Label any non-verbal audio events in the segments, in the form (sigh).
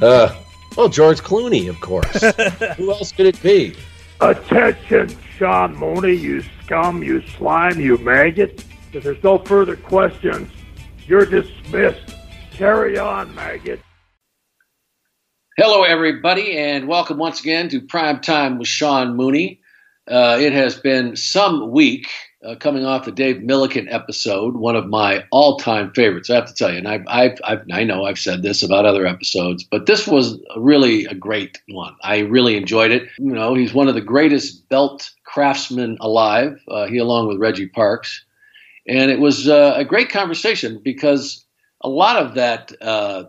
uh, well, George Clooney, of course. (laughs) Who else could it be? Attention, Sean Mooney, you scum, you slime, you maggot. If there's no further questions, you're dismissed. Carry on, maggot. Hello, everybody, and welcome once again to Prime Time with Sean Mooney. Uh, it has been some week uh, coming off the Dave Millican episode, one of my all-time favorites. I have to tell you, and I've, I've, I've, i know I've said this about other episodes, but this was really a great one. I really enjoyed it. You know, he's one of the greatest belt craftsmen alive. Uh, he, along with Reggie Parks, and it was uh, a great conversation because a lot of that uh,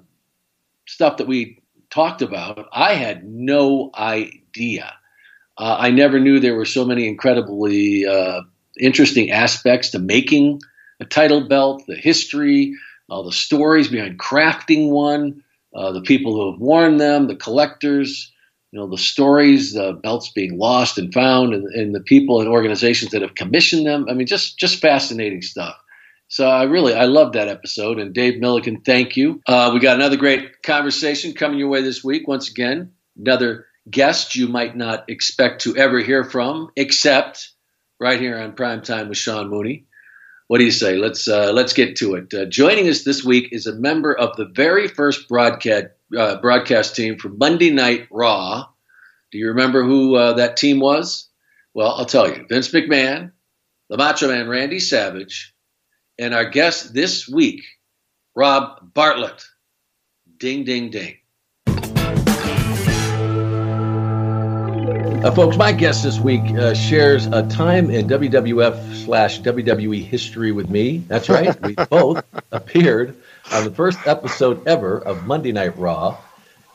stuff that we talked about, I had no idea. Uh, I never knew there were so many incredibly uh, interesting aspects to making a title belt, the history, all the stories behind crafting one, uh, the people who have worn them, the collectors, you know, the stories, the belts being lost and found, and, and the people and organizations that have commissioned them. I mean, just just fascinating stuff. So I really I love that episode. And Dave Millican, thank you. Uh, we got another great conversation coming your way this week. Once again, another guest you might not expect to ever hear from, except right here on Prime Time with Sean Mooney. What do you say? Let's uh, let's get to it. Uh, joining us this week is a member of the very first broadcast uh, broadcast team for Monday Night Raw. Do you remember who uh, that team was? Well, I'll tell you: Vince McMahon, the Macho Man Randy Savage, and our guest this week, Rob Bartlett. Ding, ding, ding. Uh, folks, my guest this week uh, shares a time in WWF slash WWE history with me. That's right. We (laughs) both appeared on the first episode ever of Monday Night Raw.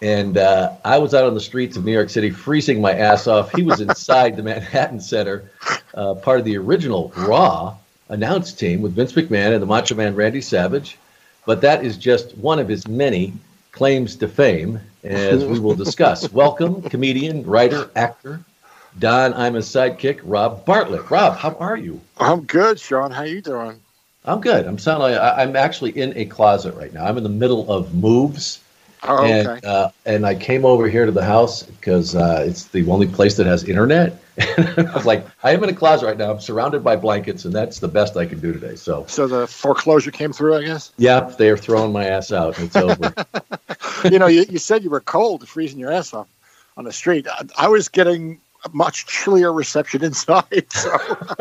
And uh, I was out on the streets of New York City freezing my ass off. He was inside the (laughs) Manhattan Center, uh, part of the original Raw announce team with Vince McMahon and the Macho Man Randy Savage. But that is just one of his many claims to fame, as we will discuss. Welcome, comedian, writer, actor, Don. Imus sidekick, Rob Bartlett. Rob, how are you? I'm good, Sean. How you doing? I'm good. I'm sound like I, I'm actually in a closet right now. I'm in the middle of moves. Oh, and, okay. uh, and I came over here to the house because uh, it's the only place that has internet. (laughs) I was like, I am in a closet right now. I'm surrounded by blankets, and that's the best I can do today. So, So the foreclosure came through, I guess. Yep, they are throwing my ass out. It's over. (laughs) you know, you, you said you were cold, freezing your ass off on the street. I, I was getting a much chillier reception inside, so (laughs)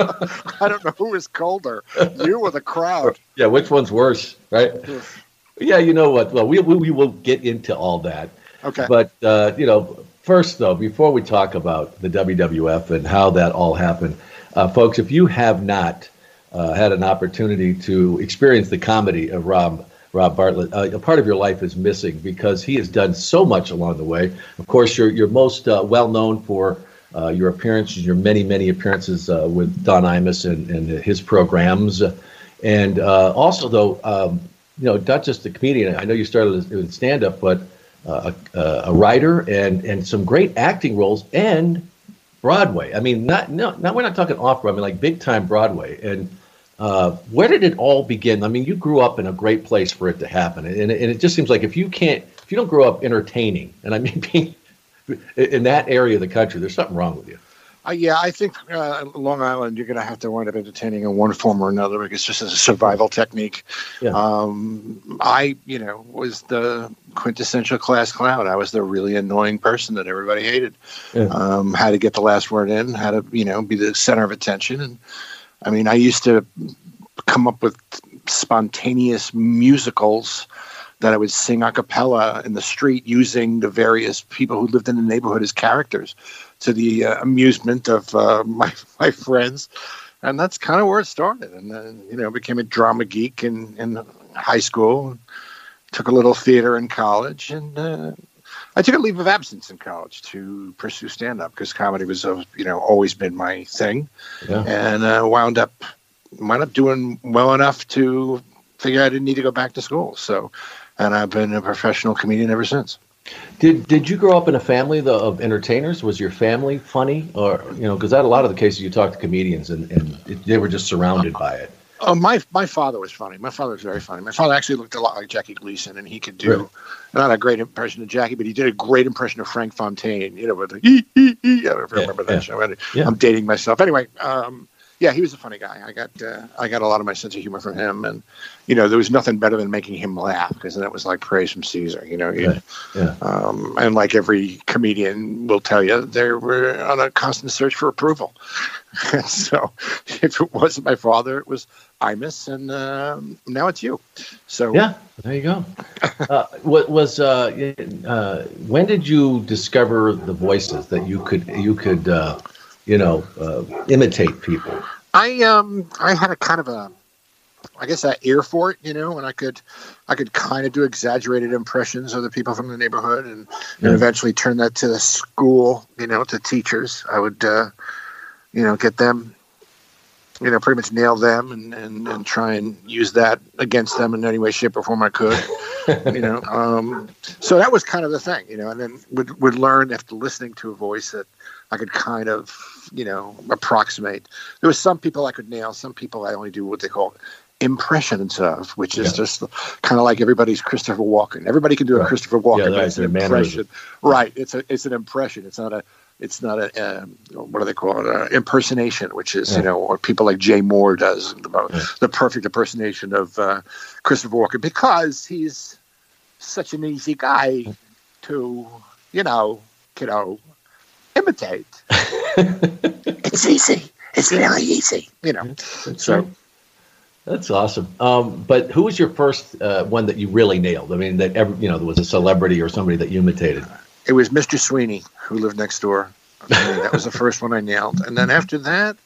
I don't know who is colder, you or the crowd. yeah, which one's worse, right? Yeah, you know what? Well, we, we, we will get into all that. Okay. But, uh, you know, first, though, before we talk about the WWF and how that all happened, uh, folks, if you have not uh, had an opportunity to experience the comedy of Rob, Rob Bartlett, uh, a part of your life is missing because he has done so much along the way. Of course, you're, you're most uh, well known for uh, your appearances, your many, many appearances uh, with Don Imus and, and his programs. And uh, also, though, um, you know, not just a comedian. I know you started with stand up, but uh, a, a writer and, and some great acting roles and Broadway. I mean, not no, not we're not talking off Broadway, I mean, like big time Broadway. And uh, where did it all begin? I mean, you grew up in a great place for it to happen, and, and it just seems like if you can't, if you don't grow up entertaining, and I mean (laughs) being in that area of the country, there's something wrong with you. Uh, yeah, I think uh, Long Island, you're going to have to wind up entertaining in one form or another because it's just a survival technique. Yeah. Um, I, you know, was the quintessential class clown. I was the really annoying person that everybody hated. Yeah. Um, had to get the last word in, how to, you know, be the center of attention. And I mean, I used to come up with spontaneous musicals that I would sing a cappella in the street using the various people who lived in the neighborhood as characters to the uh, amusement of uh, (laughs) my, my friends. And that's kind of where it started. And then, you know, became a drama geek in, in high school, took a little theater in college, and uh, I took a leave of absence in college to pursue stand up because comedy was, uh, you know, always been my thing. Yeah. And uh, wound up wound up doing well enough to figure I didn't need to go back to school. So, and I've been a professional comedian ever since. Did Did you grow up in a family the, of entertainers? Was your family funny, or you know, because that a lot of the cases you talk to comedians and, and it, they were just surrounded by it. Oh, my my father was funny. My father was very funny. My father actually looked a lot like Jackie Gleason, and he could do Really? not a great impression of Jackie, but he did a great impression of Frank Fontaine. You know, with the. I don't know if you yeah, remember that yeah. show. I, am dating myself. Anyway, um, yeah, he was a funny guy. I got uh, I got a lot of my sense of humor from him, and you know, there was nothing better than making him laugh because that was like praise from Caesar. You know, Right. Yeah. um, and like every comedian will tell you, they were on a constant search for approval. (laughs) So, if it wasn't my father, it was Imus, and um, now it's you. So Yeah, there you go. uh, what was uh, uh, when did you discover the voices that you could you could uh, you know uh, imitate people? I um I had a kind of a I guess that ear for it, you know, and I could I could kind of do exaggerated impressions of the people from the neighborhood and, Yeah. and eventually turn that to the school, you know, to teachers. I would uh you know, get them you know, pretty much nail them and, and, and try and use that against them in any way, shape, or form I could. (laughs) you know, um, so that was kind of the thing, you know, and then would would learn after listening to a voice that I could kind of, you know, approximate. There was some people I could nail, some people I only do what they call impressions of, which is Yeah. just kind of like everybody's Christopher Walken. Everybody can do a Christopher Walken, Yeah, but right, it's an impression. Right. It's a it's an impression. It's not a it's not a um, what do they call it? Uh, impersonation, which is Yeah. you know what people like Jay Mohr does the, Yeah. the perfect impersonation of uh, Christopher Walken because he's such an easy guy to you know kiddo imitate. (laughs) it's easy. It's really easy. You know. So That's awesome. Um, but who was your first uh, one that you really nailed? I mean, that ever you know there was a celebrity or somebody that you imitated. it was Mr. Sweeney who lived next door. I mean, that was the first one I nailed, and then after that,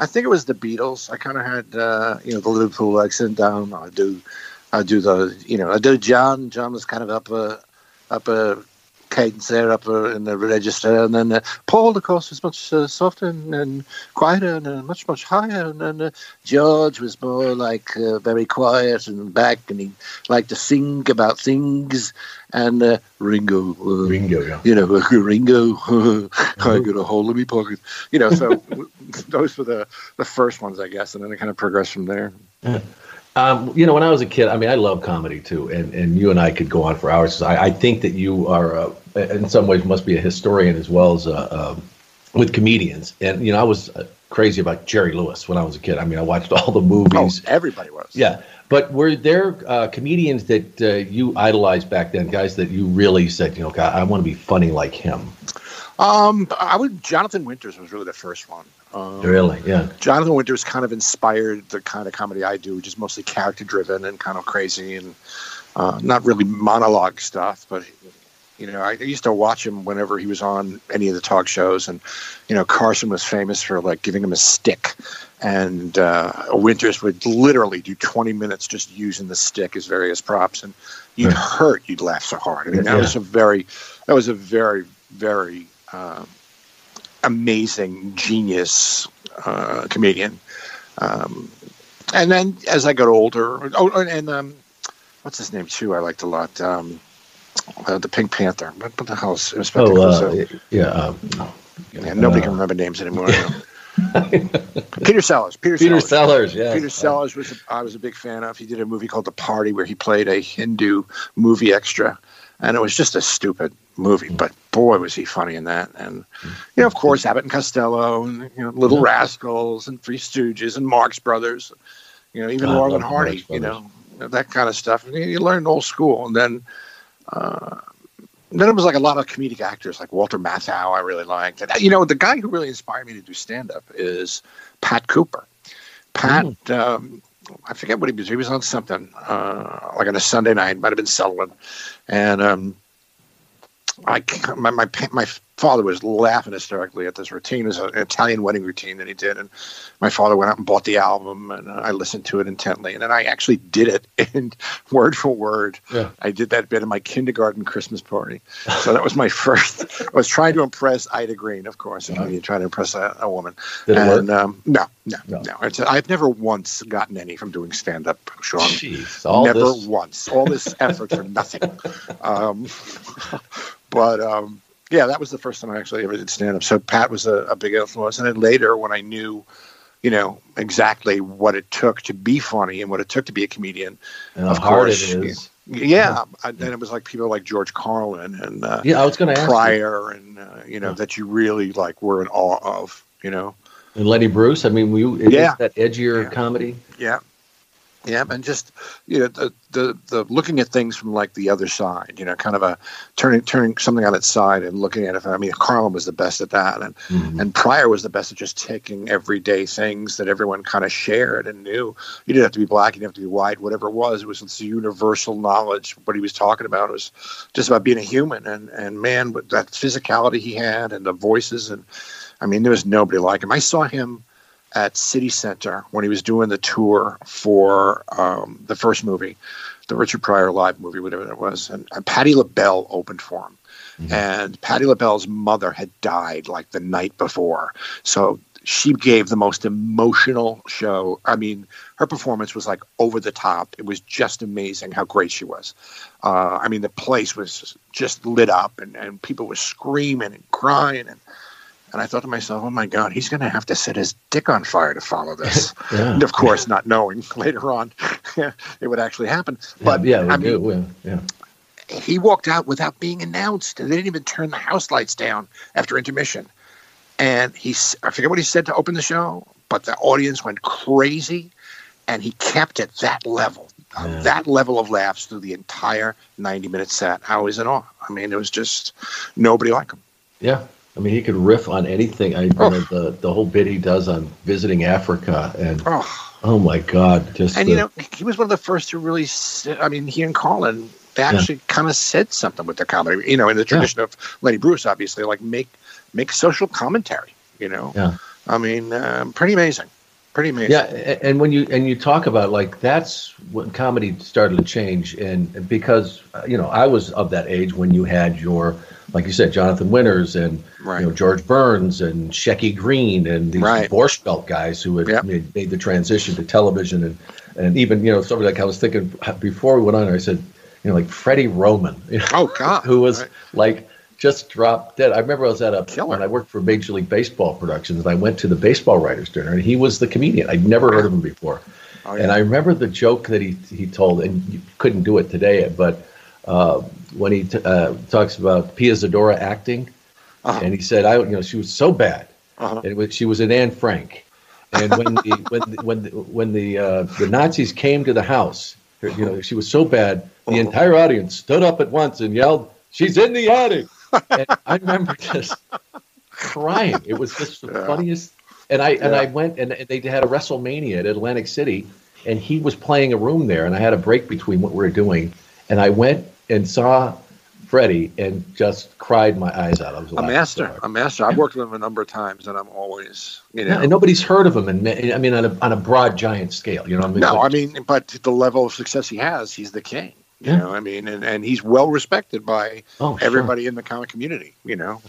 I think it was the Beatles. I kind of had uh, you know the Liverpool accent down. I do, I do the you know I do John. John was kind of up a up a cadence there, up in the register, and then uh, Paul, of course, was much uh, softer and, and quieter and uh, much much higher, and then uh, George was more like uh, very quiet and back, and he liked to sing about things, and uh, Ringo. Uh, Ringo, yeah. you know, (laughs) Ringo, (laughs) I got a hole in me pocket. You know, so (laughs) those were the, the first ones, I guess, and then it kind of progressed from there. Um, you know, when I was a kid, I mean, I love comedy too, and, and you and I could go on for hours. I, I think that you are, uh, in some ways, must be a historian as well as uh, uh, with comedians. And you know, I was uh, crazy about Jerry Lewis when I was a kid. I mean, I watched all the movies. Oh, movies. everybody was. Yeah, but were there uh, comedians that uh, you idolized back then, guys that you really said, you know, God, I want to be funny like him? Um, I would. Jonathan Winters was really the first one. Um, Really? Yeah. Jonathan Winters kind of inspired the kind of comedy I do, which is mostly character driven and kind of crazy and uh, not really monologue stuff. But you know, I used to watch him whenever he was on any of the talk shows, and you know, Carson was famous for like giving him a stick, and uh, Winters would literally do twenty minutes just using the stick as various props, and you'd Right. hurt, you'd laugh so hard. I mean, that Yeah. was a very, that was a very, very. Uh, amazing genius uh, comedian. Um, and then as I got older, oh, and um, what's his name too? I liked a lot. Um, uh, the Pink Panther. What, what the hell is Inspector Oh, uh, yeah. Um, Yeah, nobody uh, can remember names anymore. (laughs) Peter Sellers. Peter, Peter Sellers. Sellers, yes. Peter Sellers was a, I was a big fan of. He did a movie called The Party where he played a Hindu movie extra, and it was just a stupid movie, but boy was he funny in that. And you know, of course, Abbott and Costello, and you know, Little Yeah. Rascals, and Three Stooges, and Marx Brothers. You know, even Laurel and Hardy. You know, that kind of stuff. And you, you learn old school, and then. Uh, then it was like a lot of comedic actors, like Walter Matthau. I really liked, and you know, the guy who really inspired me to do stand up is Pat Cooper. Pat, um, I forget what he was. He was on something uh, like on a Sunday night. Might have been Sullivan, and um, I my my my father was laughing hysterically at this routine. It was an Italian wedding routine that he did, and my father went out and bought the album, and I listened to it intently, and then I actually did it (laughs) in word for word. Yeah. I did that bit in my kindergarten Christmas party. So that was my (laughs) first. I was trying to impress Ida Green, of course. You know, you try to impress a, a woman. Did it and, work? Um, no, no, No. no. It's, I've never once gotten any from doing stand up, Sean. Jeez, all never this- once. All this effort for nothing. (laughs) Um, but um, yeah, that was the first time I actually ever did stand up. So Pat was a, a big influence. And then later, when I knew, you know, exactly what it took to be funny and what it took to be a comedian, And of course, it is. yeah. I, then it was like people like George Carlin and uh, Yeah, I was ask you. Pryor, and uh, you know that you really like were in awe of. You know, And Lenny Bruce. I mean, we it Yeah. that edgier comedy. yeah, yeah, and just you know the, the the looking at things from like the other side. You know, kind of a turning turning something on its side and looking at it. I mean, Carlin was the best at that, and Mm-hmm. and Pryor was the best at just taking everyday things that everyone kind of shared and knew. You didn't have to be black, you didn't have to be white, whatever it was. It was this universal knowledge. What he was talking about it was just about being a human. And and man, with that physicality he had and the voices and I mean, there was nobody like him. I saw him at City Center when he was doing the tour for um, the first movie, the Richard Pryor live movie, whatever it was. And, and Patti LaBelle opened for him. And Patti LaBelle's mother had died like the night before. So she gave the most emotional show. I mean, her performance was like over the top. It was just amazing how great she was. Uh, I mean, the place was just lit up and, and people were screaming and crying. And, and I thought to myself, oh my God, he's going to have to set his dick on fire to follow this. (laughs) Yeah. And of course, not knowing (laughs) later on (laughs) it would actually happen. But yeah, we I do. mean, yeah, yeah. he walked out without being announced. They didn't even turn the house lights down after intermission. And he, I forget what he said to open the show, but the audience went crazy. And he kept it that level, uh, that level of laughs through the entire 90 minute set. I was in awe. I mean, it was just nobody like him. Yeah. I mean, he could riff on anything. I you know, the the whole bit he does on visiting Africa, and Oh. oh my God, just and the- you know, he was one of the first to really. I mean, he and Carlin they actually kind of said something with their comedy. You know, in the tradition of Lenny Bruce, obviously, like make make social commentary. You know, Yeah. I mean, um, pretty amazing, pretty amazing. Yeah, and when you and you talk about like that's when comedy started to change, and because uh, you know I was of that age when you had your like you said Jonathan Winters and you know George Burns and Shecky Greene and these Right. Borscht Belt guys who had made, made the transition to television and and even you know somebody like I was thinking before we went on, I said you know like Freddie Roman, you know, oh God, (laughs) who was like just dropped dead. I remember I was at a when I worked for Major League Baseball Productions, and I went to the baseball writers dinner, and he was the comedian. I'd never heard of him before, Oh, and I remember the joke that he he told, and you couldn't do it today, but uh, when he t- uh, talks about Pia Zadora acting, and he said, "I you know she was so bad, and it was, she was an Anne Frank." And when the (laughs) when the, when the, when the uh, the Nazis came to the house, you know she was so bad, the entire audience stood up at once and yelled, "She's in the attic!" And I remember just crying. It was just the funniest. And I and I went and they had a WrestleMania at Atlantic City, and he was playing a room there, and I had a break between what we were doing, and I went and saw Freddie and just cried my eyes out. I was a master, a master. I've worked with him a number of times, and I'm always, you know, Yeah, and nobody's heard of him, and I mean on a on a broad giant scale. You know, what I mean, No, I mean, but the level of success he has, he's the king. You Yeah. know, I mean, and, and he's well respected by Oh, sure. everybody in the comic community. You know,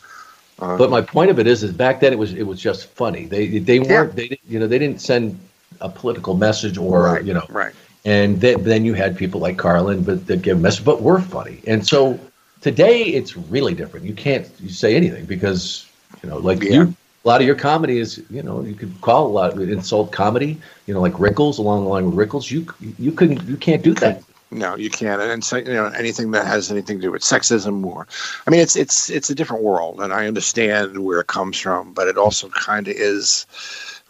um, But my point of it is, is back then it was it was just funny. They they weren't they didn't- you know they didn't send a political message or you know right. And then then you had people like Carlin, but that give a message, but were funny. And so today it's really different. You can't you say anything because you know like you. A lot of your comedy is, you know, you could call a lot of insult comedy, you know, like Rickles along the line with Rickles. You you couldn't, you can't do that. No, you can't. And so, you know, anything that has anything to do with sexism or, I mean, it's it's it's a different world, and I understand where it comes from, but it also kind of is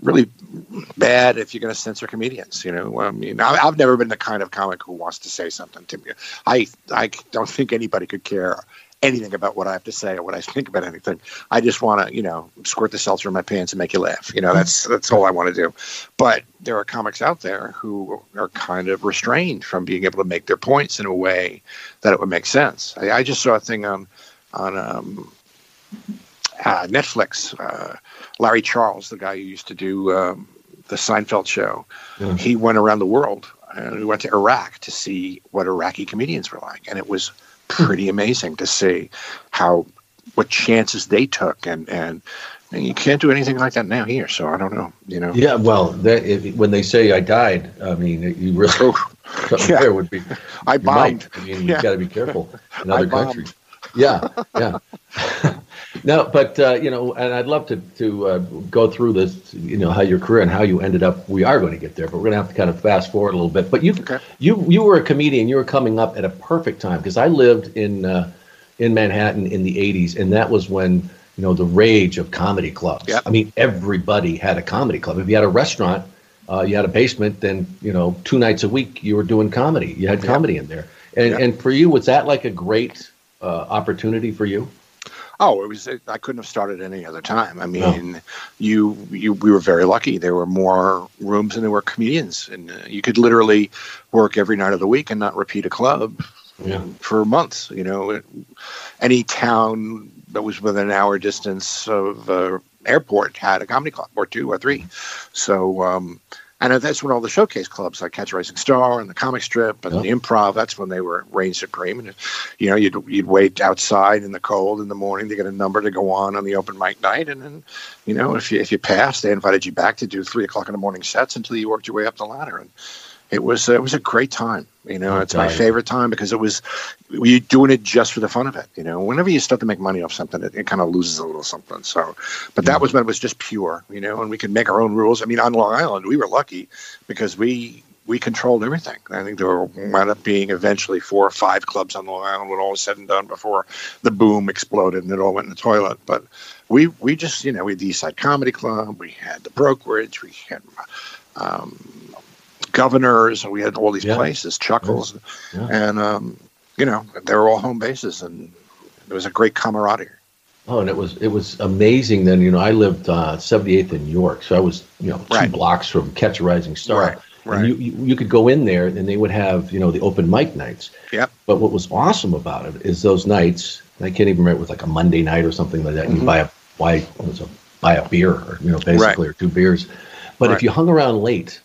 really bad if you're going to censor comedians. You know, I mean, I've never been the kind of comic who wants to say something to me. I I don't think anybody could care anything about what I have to say or what I think about anything. I just want to, you know, squirt the seltzer in my pants and make you laugh. You know, that's that's all I want to do. But there are comics out there who are kind of restrained from being able to make their points in a way that it would make sense. I, I just saw a thing on on um, uh, Netflix. Uh, Larry Charles, the guy who used to do um, the Seinfeld show, Yeah. he went around the world and he went to Iraq to see what Iraqi comedians were like, and it was Hmm. pretty amazing to see how what chances they took, and and, and you can't do anything like that now here. So I don't know, you know. Yeah, well, that, if, when they say I died, I mean, you really oh, (laughs) something Yeah. there would be. I bombed. might. I mean, Yeah. you got to be careful in other countries. Yeah, yeah. (laughs) no, but uh, you know, and I'd love to to uh, go through this, you know, how your career and how you ended up. We are going to get there, but we're going to have to kind of fast forward a little bit. But you, you, you were a comedian. You were coming up at a perfect time because I lived in uh, in Manhattan in the '80s, and that was when you know the rage of comedy clubs. I mean, everybody had a comedy club. If you had a restaurant, uh, you had a basement, then you know two nights a week you were doing comedy. You had comedy in there, and Yeah. and for you, was that like a great uh, opportunity for you? Oh, it was. I couldn't have started any other time. I mean, you, you, we were very lucky. There were more rooms than there were comedians, and uh, you could literally work every night of the week and not repeat a club Yeah. for months. You know, any town that was within an hour distance of uh, airport had a comedy club or two or three. So, um, and that's when all the showcase clubs like Catch a Rising Star and the Comic Strip and the Improv. That's when they were reign supreme. And you know, you'd you'd wait outside in the cold in the morning to get a number to go on on the open mic night, and then you know, if you if you passed, they invited you back to do three o'clock in the morning sets until you worked your way up the ladder. And it was it was a great time. You know, it's my favorite time because it was you're doing it just for the fun of it. You know, whenever you start to make money off something, it, it kind of loses a little something. So, but that was when it was just pure. You know, and we could make our own rules. I mean, on Long Island, we were lucky because we we controlled everything. I think there were, wound up being eventually four or five clubs on Long Island when all was said and done before the boom exploded and it all went in the toilet. But we we just you know we had the East Side Comedy Club, we had the brokerage, we had um, governors, and we had all these Yeah. places, Chuckles, Yeah. and um, you know they were all home bases, and it was a great camaraderie. Oh, and it was it was amazing. Then you know I lived uh, 78th in New York, so I was you know two Right. blocks from Catch a Rising Star. Right, right. And you, you you could go in there, and they would have you know the open mic nights. Yep. But what was awesome about it is those nights. I can't even remember it was like a Monday night or something like that. Mhm. you buy a buy a buy a beer or you know basically or two beers. But Right. if you hung around late,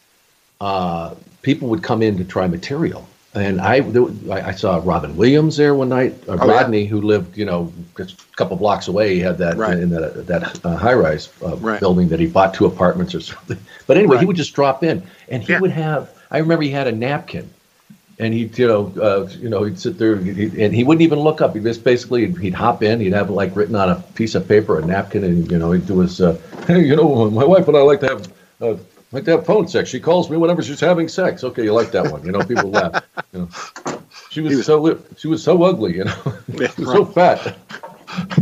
uh, people would come in to try material. And I, I I saw Robin Williams there one night. Uh, Oh, yeah. Rodney, who lived, you know, just a couple blocks away, he had that Right. in that that uh, high-rise uh, Right. building that he bought two apartments or (laughs) something. But anyway, he would just drop in, and he Yeah. would have. I remember he had a napkin, and he'd, you know, uh, you know, he'd sit there, he- and he wouldn't even look up. He just basically he'd, he'd hop in, he'd have it like written on a piece of paper, a napkin, and you know, he'd do his, uh, hey, (laughs) you know, my wife and I like to have. Uh, like to have phone sex. She calls me whenever she's having sex. Okay, you like that one? You know, people laugh. You know, she was, so she was so ugly. You know, (laughs) she was so fat.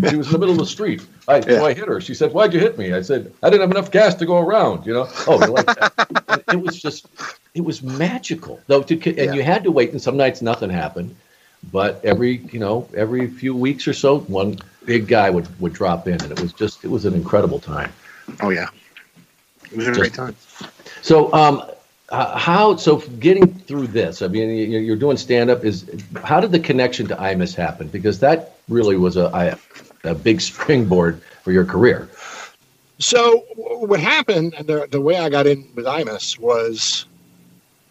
She was in the middle of the street. I, so I hit her. She said, "Why'd you hit me?" I said, "I didn't have enough gas to go around." You know. Oh, you like that? It was just, it was magical. Though, to, and Yeah. you had to wait. And some nights nothing happened, but every you know every few weeks or so, one big guy would would drop in, and it was just it was an incredible time. Oh yeah, it was a Just- great time. So, um, uh, how so getting through this? I mean, you- you're doing stand up. Is how did the connection to IMUS happen? Because that really was a a big (laughs) springboard for your career. So what happened, and the, the way I got in with Imus was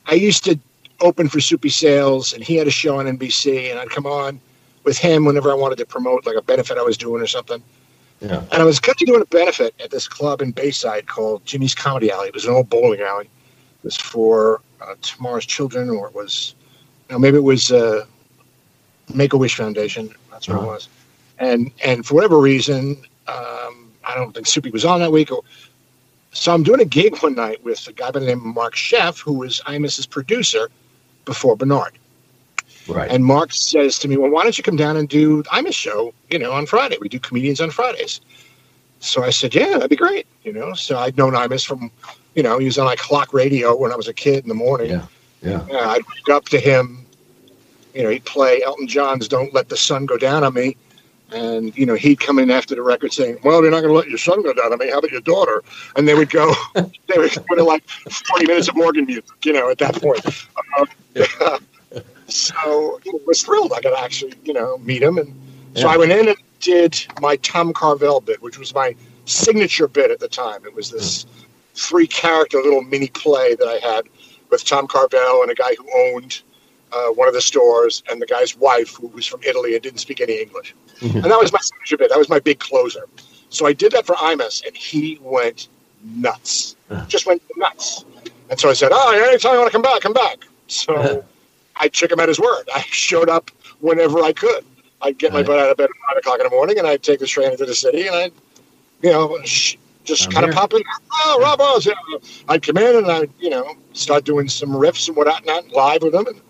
I used to open for Soupy Sales, and he had a show on NBC, and I'd come on with him whenever I wanted to promote like a benefit I was doing or something. Yeah. And I was kind of doing a benefit at this club in Bayside called Jimmy's Comedy Alley. It was an old bowling alley. It was for uh, Tomorrow's Children, or it was, you know, maybe it was uh, Make a Wish Foundation. That's what Uh-huh. it was. And and for whatever reason, um, I don't think Soupy was on that week. Or, so I'm doing a gig one night with a guy by the name of Mark Sheff, who was Imus's producer before Bernard. Right. And Mark says to me, "Well, why don't you come down and do Imus show? You know, on Friday. We do comedians on Fridays." So I said, "Yeah, that'd be great." You know, so I'd known Imus from, you know, he was on like clock radio when I was a kid in the morning. Yeah, yeah. Uh, I'd wake up to him. You know, he'd play Elton John's "Don't Let the Sun Go Down on Me," and you know, he'd come in after the record saying, "Well, you're not going to let your son go down on me. How about your daughter?" And they would go, (laughs) they would put in like 40 minutes of Morgan music. You know, at that point. (laughs) Um, so you know, I was thrilled. I got to actually, you know, meet him, and so Yeah. I went in and did my Tom Carvel bit, which was my signature bit at the time. It was this three character little mini play that I had with Tom Carvel and a guy who owned uh, one of the stores, and the guy's wife who was from Italy and didn't speak any English. and that was my signature bit. That was my big closer. So I did that for Imus, and he went nuts. Just went nuts. And so I said, "Oh, anytime you want to come back, come back." So I took him at his word. I showed up whenever I could. I'd get my butt out of bed at five o'clock in the morning, and I'd take the train into the city, and I'd, you know, sh- just I'm kind of pop in. Oh, Rob Oz. yeah." I'd come in and I'd, you know, start doing some riffs and whatnot, not live with him. And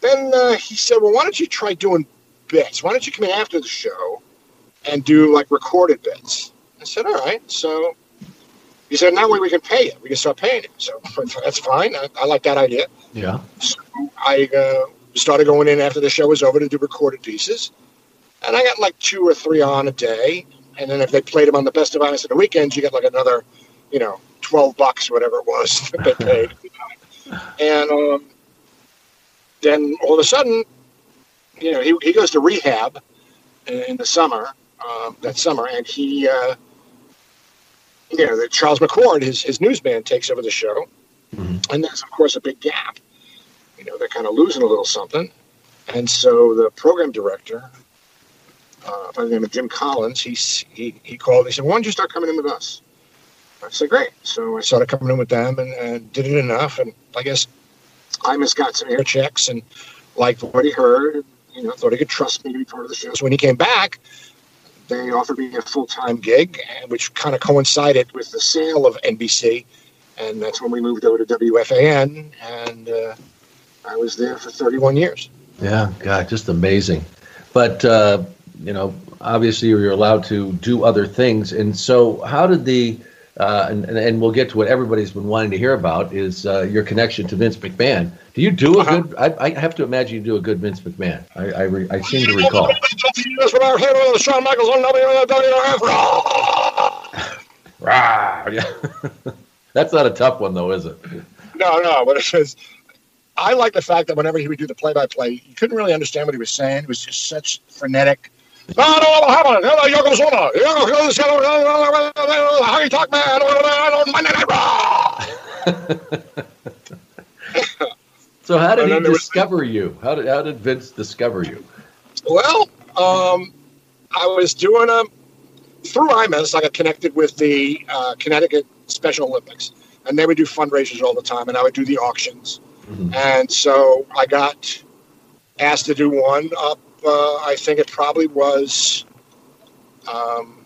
then uh, he said, "Well, why don't you try doing bits? Why don't you come in after the show and do like recorded bits?" I said, "All right." So he said, "That way we can pay you. We can start paying it." So (laughs) that's fine. I, I like that idea. Yeah. So I uh, started going in after the show was over to do recorded pieces, and I got like two or three on a day. And then if they played them on the best of Imus at the weekends, you get like another, you know, twelve bucks, whatever it was (laughs) that they paid. and um, then all of a sudden, you know, he, he goes to rehab in, the summer, um, that summer, and he, uh, you know, that Charles McCord, his his newsman, takes over the show, and there's of course a big gap. You know, they're kind of losing a little something, and so the program director, uh, by the name of Jim Collins, he he he called. Me, he said, "Why don't you start coming in with us?" I said, "Great." So I started coming in with them, and, and did it enough, and I guess Imus got some air checks and liked what he heard. And, you know, thought he could trust me to be part of the show. So when he came back, they offered me a full time gig, which kind of coincided with the sale of NBC, and that's when we moved over to WFAN, and uh, I was there for 31 years. Yeah, God, just amazing. But uh, you know, obviously you're allowed to do other things, and so how did the uh, and, and and we'll get to what everybody's been wanting to hear about is uh, your connection to Vince McMahon. Do you do a good? I, I have to imagine you do a good Vince McMahon. I I, re, I seem to recall. That's what our hero, Shawn Michaels on WWF. (laughs) (laughs) That's not a tough one though, is it? No, no, but it says I like the fact that whenever he would do the play-by-play, you couldn't really understand what he was saying. It was just such frenetic. No, no, what happened? Hello, Yokozuna. Yokozuna. How you talk, man? Monday Night Raw. So how did he was- discover you? How did how did Vince discover you? Well, um, I was doing a through Imus. I got connected with the uh, Connecticut Special Olympics, and they would do fundraisers all the time, and I would do the auctions. And so I got asked to do one up. Uh, I think it probably was. Um,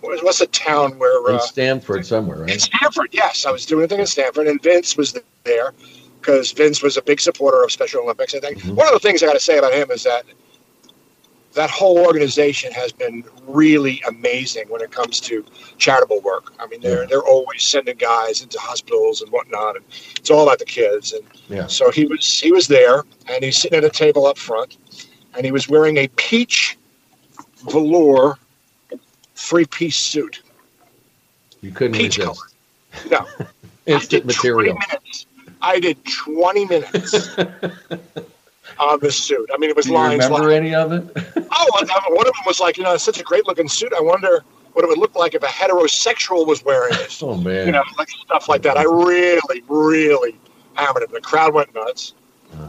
what what's the town where? In Uh, Stamford somewhere, in right? Stamford, yes, I was doing a thing in Stamford, and Vince was there because Vince was a big supporter of Special Olympics. I think one of the things I got to say about him is that that whole organization has been really amazing when it comes to charitable work. I mean, they're they're always sending guys into hospitals and whatnot, and it's all about the kids. And Yeah. so he was he was there, and he's sitting at a table up front, and he was wearing a peach velour three piece suit. You couldn't Peach resist. No. (laughs) Instant material. minutes. I did 20 minutes (laughs) on this suit. I mean, it was Do you lines remember like, any of it? (laughs) oh, one of them was like, you know, it's such a great looking suit. I wonder what it would look like if a heterosexual was wearing it. (laughs) Oh man. You know, like stuff like that. I really, really hammered him. The crowd went nuts.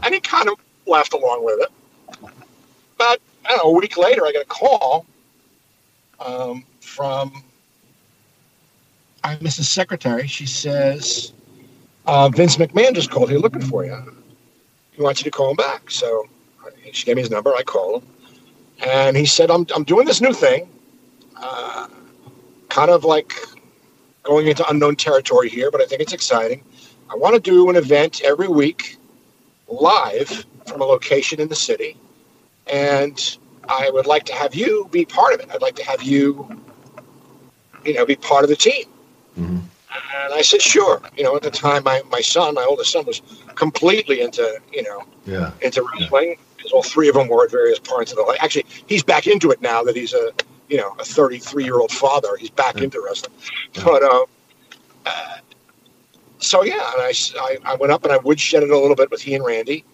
And he kind of laughed along with it. But, I don't know, a week later, I got a call um, from Imus's Secretary. She says, uh, Vince McMahon just called. He's looking for you. He wants you to call him back. So she gave me his number. I called him. And he said, I'm, I'm doing this new thing. Uh, kind of like going into unknown territory here, but I think it's exciting. I want to do an event every week live from a location in the city, and I would like to have you be part of it. I'd like to have you, you know, be part of the team. Mm-hmm. And I said, sure. You know, at the time, my, my son, my oldest son, was completely into, you know, Yeah. into wrestling. Because all three of them were at various parts of the life. Actually, he's back into it now that he's a, you know, a 33 year old father. He's back into wrestling. But, um, uh, so yeah, and I I went up and I woodshedded a little bit with he and Randy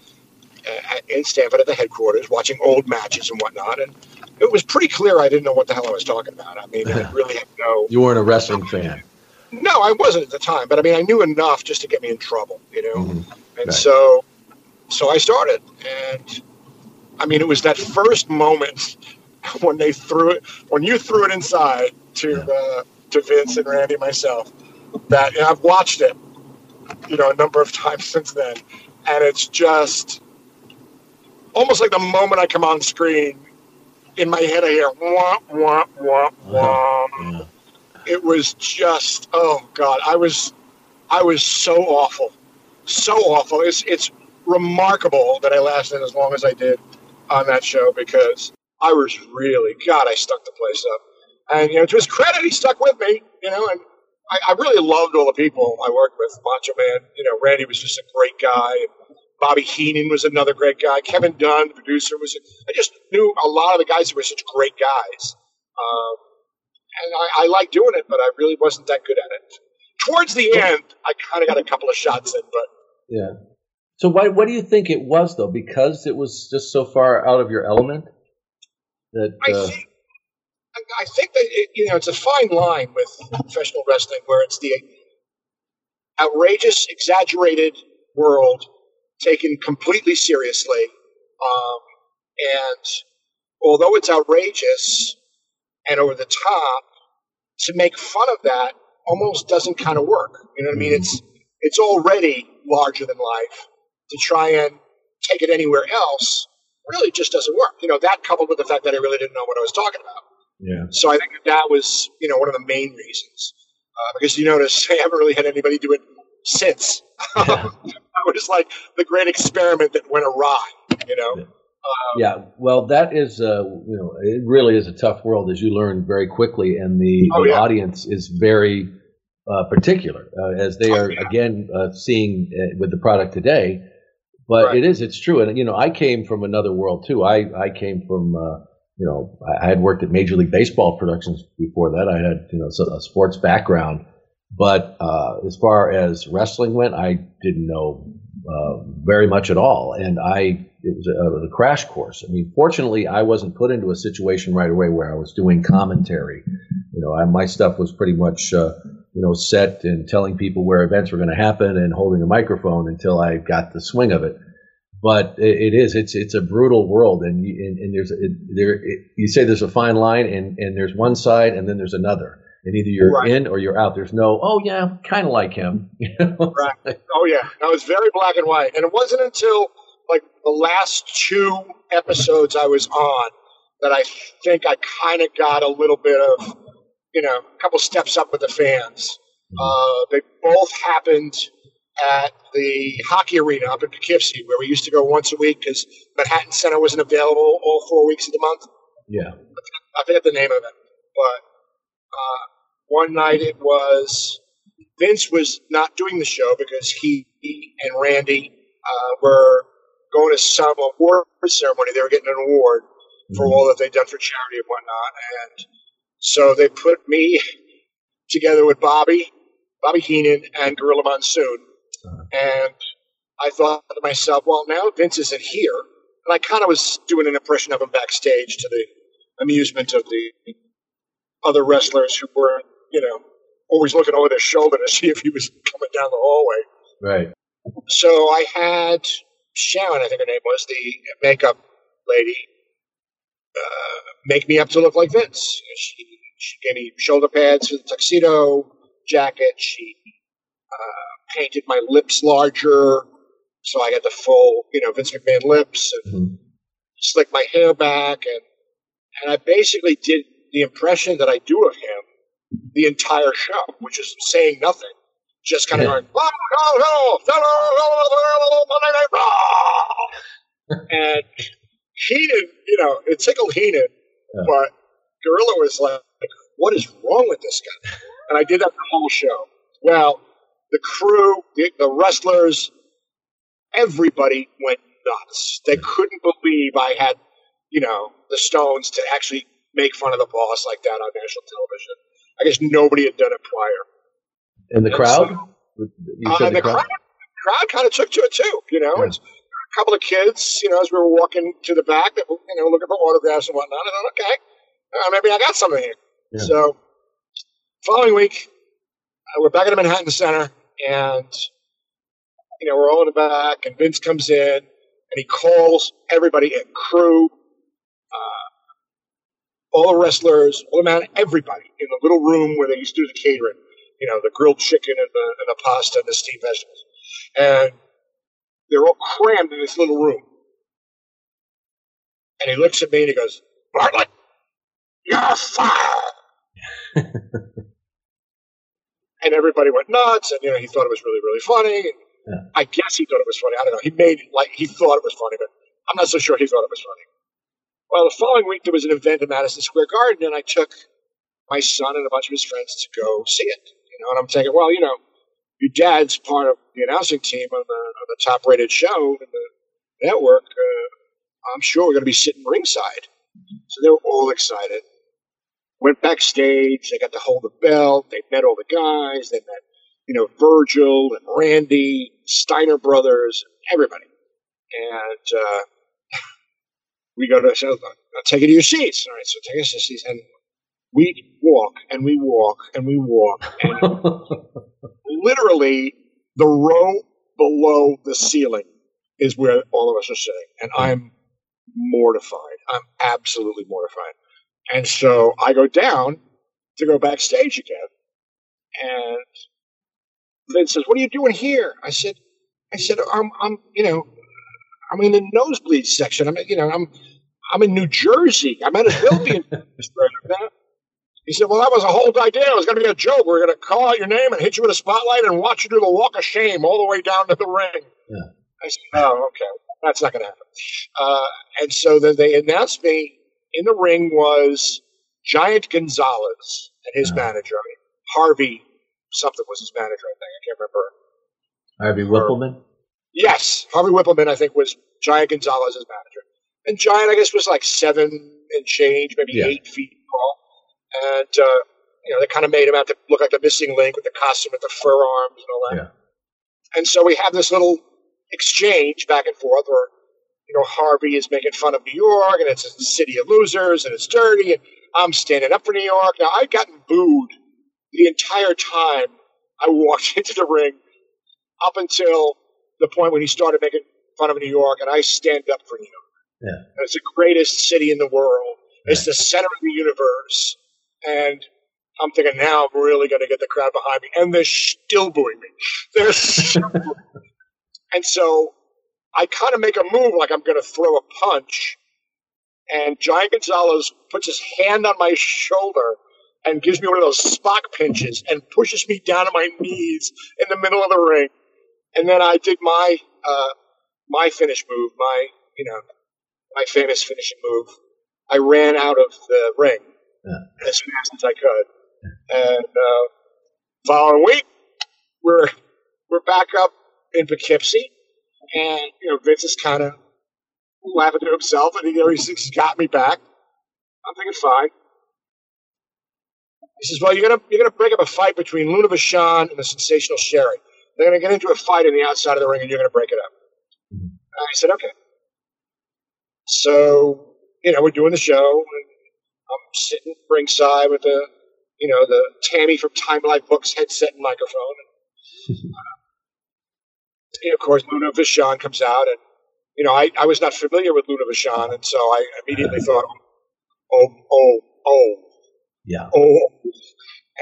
uh, at- in Stamford at the headquarters, watching old matches and whatnot. And it was pretty clear I didn't know what the hell I was talking about. I mean, I really had no. You weren't a wrestling fan. No, I wasn't at the time, but I mean, I knew enough just to get me in trouble, you know. And Right. so, so I started, and I mean, it was that first moment (laughs) when they threw it, when you threw it inside to uh, to Vince and Randy and myself. That and I've watched it, you know, a number of (laughs) times since then, and it's just almost like the moment I come on screen, in my head I hear wah wah wah wah. It was just oh god, I was I was so awful, so awful. It's it's remarkable that I lasted as long as I did on that show because I was really God, I stuck the place up. And you know, to his credit, he stuck with me. You know, and I, I really loved all the people I worked with. Macho Man, you know, Randy was just a great guy. Bobby Heenan was another great guy. Kevin Dunn, the producer, was. I just knew a lot of the guys who were such great guys. Um, and I, I liked doing it, but I really wasn't that good at it. Towards the end, I kind of got a couple of shots in, but Yeah. So why, what do you think it was though? Because it was just so far out of your element that I uh, think I, I think that it, you know it's a fine line with professional wrestling where it's the outrageous, exaggerated world taken completely seriously, um, and although it's outrageous and over the top, to make fun of that almost doesn't kind of work. You know what I mean? It's it's already larger than life. To try and take it anywhere else really just doesn't work. You know that coupled with the fact that I really didn't know what I was talking about. yeah. So I think that, that was, you know, one of the main reasons. Uh, because you notice I haven't really had anybody do it since. it (laughs) was like the great experiment that went awry, you know. Yeah, well, that is, uh, you know, it really is a tough world, as you learn very quickly, and the, Oh, the yeah. audience is very uh, particular, uh, as they are again uh, seeing uh, with the product today. But it is, it's true, and you know, I came from another world too. I I came from, uh, you know, I I had worked at Major League Baseball productions before that. I had, you know, a sports background, but uh, as far as wrestling went, I didn't know uh, very much at all, and I it was a, a crash course. I mean, fortunately, I wasn't put into a situation right away where I was doing commentary. You know, I, my stuff was pretty much uh, you know set and telling people where events were going to happen and holding a microphone until I got the swing of it. But it, it is it's it's a brutal world, and you, and, and there's it, there you say there's a fine line, and and there's one side, and then there's another. And either you're Right. in or you're out. There's no, oh yeah, kind of like him. (laughs) You know? Right. Oh yeah. No, it's very black and white. And it wasn't until like the last two episodes I was on that I think I kind of got a little bit of, you know, a couple steps up with the fans. Uh, they both happened at the hockey arena up in Poughkeepsie, where we used to go once a week because Manhattan Center wasn't available all four weeks of the month. Yeah. I forget the name of it, but uh, one night it was Vince was not doing the show because he and Randy uh, were going to some award ceremony. They were getting an award for all that they'd done for charity and whatnot, and so they put me (laughs) together with Bobby, Bobby Heenan, and Gorilla Monsoon, and I thought to myself, well, now Vince isn't here, and I kind of was doing an impression of him backstage to the amusement of the other wrestlers who were, you know, always looking over their shoulder to (laughs) see if he was coming down the hallway. Right. So I had Sharon, I think her name was, the makeup lady, uh, make me up to look like Vince. She, she gave me shoulder pads for the tuxedo jacket. She uh, painted my lips larger, so I got the full, you know, Vince McMahon lips, and slicked my hair back, and and I basically did the impression that I do of him the entire show, which is saying nothing, just kind of going, oh, oh, oh, hello, hello, hello, hello, Monday Night Raw." and Heenan, you know, it tickled Heenan, but Gorilla was like, "What is wrong with this guy?" And I did that the whole show. Well, the crew, the, the wrestlers, everybody went nuts. They couldn't believe I had, you know, the Stones to actually make fun of the boss like that on national television. I guess nobody had done it prior. In the And crowd? so- Uh, the crowd, crowd kind of took to it too. You know, it's a couple of kids. You know, as we were walking to the back, that you know, looking for autographs and whatnot. I thought, okay, uh, maybe I got something here. Yeah. So, following week, uh, we're back at the Manhattan Center, and you know, we're all in the back, and Vince comes in, and he calls everybody in, crew, uh, all the wrestlers, all the man, everybody in the little room where they used to do the catering. You know, the grilled chicken and the, and the pasta and the steamed vegetables. And they're all crammed in this little room. And he looks at me and he goes, Bartlett, you're fired. (laughs) and everybody went nuts. And, you know, he thought it was really, really funny. And I guess he thought it was funny. I don't know. He made it like he thought it was funny, but I'm not so sure he thought it was funny. Well, the following week there was an event in Madison Square Garden, and I took my son and a bunch of his friends to go see it. You know, and I'm thinking, well, you know, your dad's part of the announcing team on the, on the top rated show in the network. Uh, I'm sure we're going to be sitting ringside. So they were all excited. Went backstage. They got to hold the belt. They met all the guys. They met, you know, Virgil and Randy, Steiner brothers, everybody. And uh, we go to, so, take it to your seats. All right, so take us to seats. And we walk and we walk and we walk. And (laughs) literally, the row below the ceiling is where all of us are sitting. And I'm mortified. I'm absolutely mortified. And so I go down to go backstage again. And Vince says, What are you doing here? I said, I said, I'm, I'm, you know, I'm in the nosebleed section. I'm, you know, I'm, I'm in New Jersey. I might as well be in. (laughs) he said, "Well, that was a whole idea. It was going to be a joke. We are going to call out your name and hit you with a spotlight and watch you do the walk of shame all the way down to the ring." Yeah. I said, "Oh, okay, that's not going to happen." Uh, and so then they announced me in the ring was Giant Gonzalez and his manager Harvey. Something was his manager. I think I can't remember. Harvey Wippleman? Yes, Harvey Wippleman, I think, was Giant Gonzalez's manager. And Giant, I guess, was like seven and change, maybe Yeah. eight feet tall. And, uh, you know, they kind of made him out to look like the missing link with the costume with the fur arms and all that. Yeah. And so we have this little exchange back and forth where, you know, Harvey is making fun of New York and it's a city of losers and it's dirty and I'm standing up for New York. Now, I'd gotten booed the entire time I walked (laughs) into the ring up until the point when he started making fun of New York and I stand up for New York. Yeah. It's the greatest city in the world. It's the center of the universe. And I'm thinking now I'm really going to get the crowd behind me. And they're still booing me. (laughs) They're still booing me. And so I kind of make a move like I'm going to throw a punch. And Giant Gonzalez puts his hand on my shoulder and gives me one of those Spock pinches and pushes me down to my knees in the middle of the ring. And then I did my uh, my finish move, my you know my famous finishing move. I ran out of the ring as fast as I could, and uh, following week we're we're back up in Poughkeepsie, and you know Vince is kind of laughing to himself, and you know he's, he's got me back. I'm thinking fine. He says, "Well, you're gonna you're gonna break up a fight between Luna Vachon and the Sensational Sherri. They're gonna get into a fight in the outside of the ring, and you're gonna break it up." And I said, "Okay." So you know we're doing the show, and I'm sitting ringside with the you know the Tammy from Time Life Books headset and microphone. And, uh, and of course, Luna Vachon comes out, and you know I, I was not familiar with Luna Vachon, and so I immediately thought, oh, "Oh, oh, oh." Yeah. oh,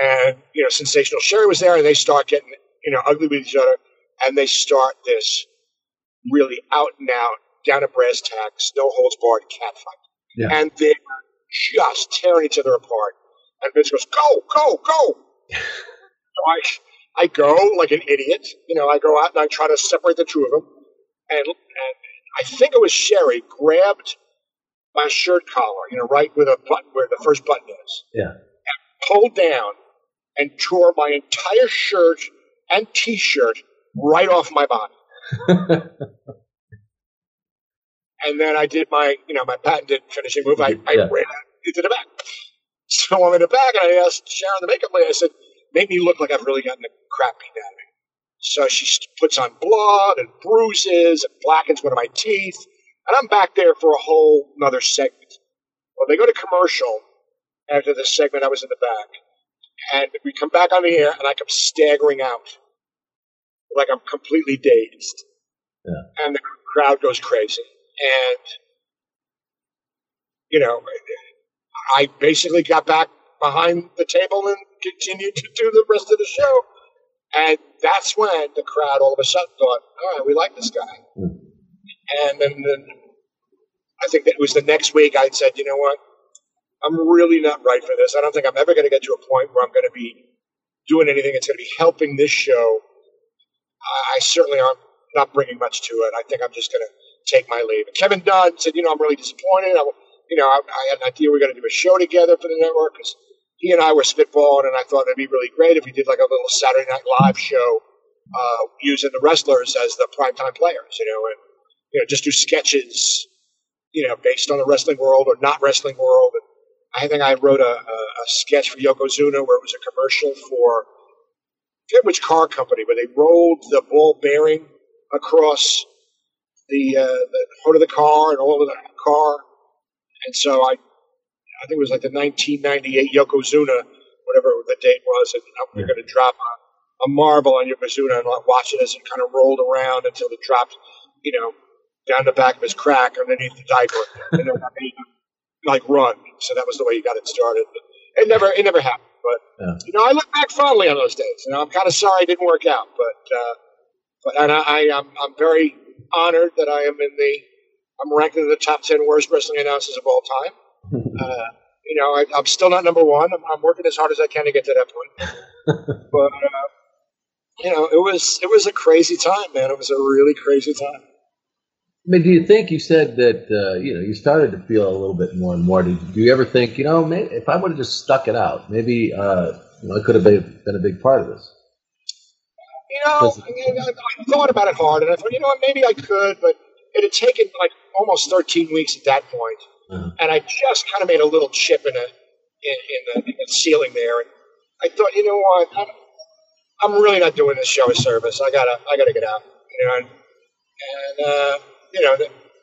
and you know, sensational Sherri was there, and they start getting you know ugly with each other, and they start this really out and out, down to brass tacks, no holds barred cat fight, Yeah. and they're just tearing each other apart. And Vince goes, "Go, go, go!" so I, I go like an idiot. You know, I go out and I try to separate the two of them, and and I think it was Sherri, grabbed my shirt collar, you know, right where the button, where the first button is, Yeah. And pulled down and tore my entire shirt and T-shirt right off my body. (laughs) and then I did my, you know, my patented finishing move. I, I Yeah. ran into the back. (laughs) So I'm in the back, and I asked Sharon, the makeup lady, I said, make me look like I've really gotten the crap beat out of me. So she puts on blood and bruises and blackens one of my teeth. And I'm back there for a whole another segment. Well, they go to commercial after the segment. I was in the back. And we come back on the air, and I come staggering out like I'm completely dazed. And the crowd goes crazy. And, you know, I basically got back behind the table and continued to do the rest of the show. And that's when the crowd all of a sudden thought, all right, we like this guy. Hmm. And then, then I think that it was the next week I said, you know what? I'm really not right for this. I don't think I'm ever going to get to a point where I'm going to be doing anything that's going to be helping this show. I I certainly am not bringing much to it. I think I'm just going to take my leave. And Kevin Dunn said, you know, I'm really disappointed. I, you know, I, I had an idea we were going to do a show together for the network because he and I were spitballing, and I thought it'd be really great if we did like a little Saturday Night Live show uh, using the wrestlers as the primetime players, you know, and you know, just do sketches, you know, based on the wrestling world or not wrestling world. And I think I wrote a, a, a sketch for Yokozuna where it was a commercial for I forget which car company, where they rolled the ball bearing across the uh, the hood of the car and all of the car, and so I I think it was like the 1998 Yokozuna, whatever the date was, and we are going to drop a, a marble on your Yokozuna and watch it as it kind of rolled around until it dropped, you know, down the back of his crack underneath the diaper, and then made like run. So that was the way you got it started. But it never it never happened. But you know, I look back fondly on those days. You know, I'm kind of sorry it didn't work out, but uh, but and I, I am I'm very honored that I am in the I'm ranked in the top ten worst wrestling announcers of all time. (laughs) Uh, you know, I, I'm still not number one. I'm, I'm working as hard as I can to get to that point. (laughs) but uh, you know, it was it was a crazy time, man. It was a really crazy time. I mean, do you think you said that uh, you know you started to feel a little bit more and more? Did, do you ever think you know maybe if I would have just stuck it out, maybe uh, you know it could have been, been a big part of this? You know, I, mean, I, I thought about it hard, and I thought, you know what, maybe I could, but it had taken like almost 13 weeks at that point, and I just kind of made a little chip in a in, in, the, in the ceiling there, and I thought, you know what, I'm, I'm really not doing this show a service. I gotta I gotta get out, you know, and, and uh, you know,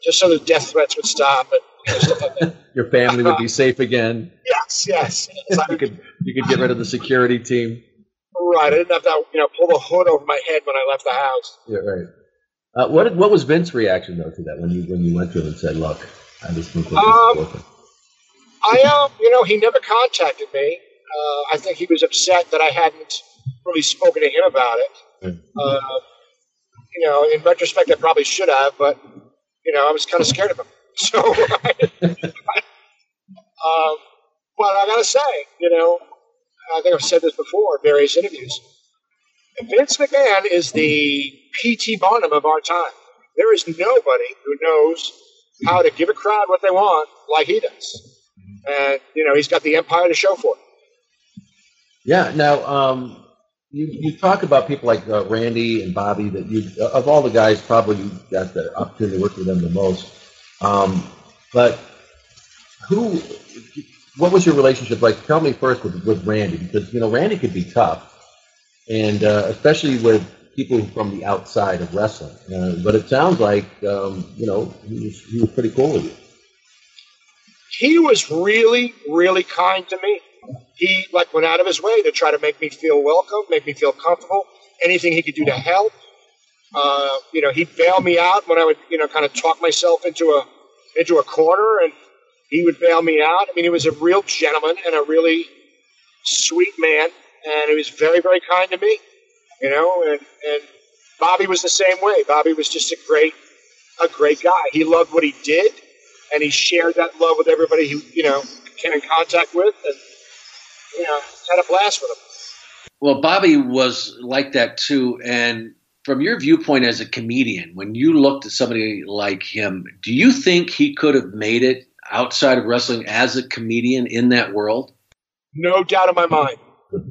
just so the death threats would stop, and you know, stuff like that. (laughs) Your family would be safe again. Yes, yes. (laughs) you could you could get rid of the security team. Right. I didn't have to, you know, pull the hood over my head when I left the house. Yeah, right. Uh, what did- what was Vince's reaction though to that when you when you went to him and said, "Look, I just think this Um, is working." I, um, you know, he never contacted me. Uh, I think he was upset that I hadn't really spoken to him about it. Uh, you know, in retrospect, I probably should have, but you know, I was kind of scared of him. (laughs) So, (laughs) um, but I gotta say, you know, I think I've said this before in various interviews. Vince McMahon is the P.T. Barnum of our time. There is nobody who knows how to give a crowd what they want like he does. And, you know, he's got the empire to show for it. Yeah. Now, um, you you talk about people like uh, Randy and Bobby that you of all the guys probably you got the opportunity to work with them the most. Um, but who? What was your relationship like? Tell me first with with Randy because you know Randy could be tough, and uh, especially with people from the outside of wrestling. Uh, but it sounds like um, you know he was he was pretty cool with you. He was really, really kind to me. He like went out of his way to try to make me feel welcome, make me feel comfortable. Anything he could do to help. Uh, you know, he'd bail me out when I would, you know, kind of talk myself into a into a corner, and he would bail me out. I mean, he was a real gentleman and a really sweet man, and he was very, very kind to me. You know, and and Bobby was the same way. Bobby was just a great a great guy. He loved what he did, and he shared that love with everybody he, you know, came in contact with, and you know, had a blast with him. Well, Bobby was like that too, and from your viewpoint as a comedian, when you looked at somebody like him, do you think he could have made it outside of wrestling as a comedian in that world? No doubt in my mind.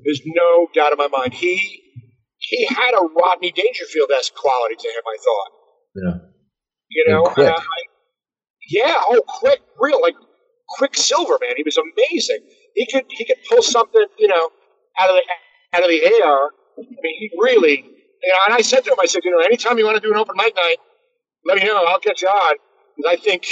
There's no doubt in my mind. He he had a Rodney Dangerfield esque quality to him. I thought. Yeah. You know. And quick. and I- yeah. Oh, quick, real like Quicksilver, man. He was amazing. He could he could pull something, you know, out of the out of the air. I mean, he really. You know, and I said to him, I said, you know, anytime you want to do an open mic night, let me know. I'll get you on. 'Cause I think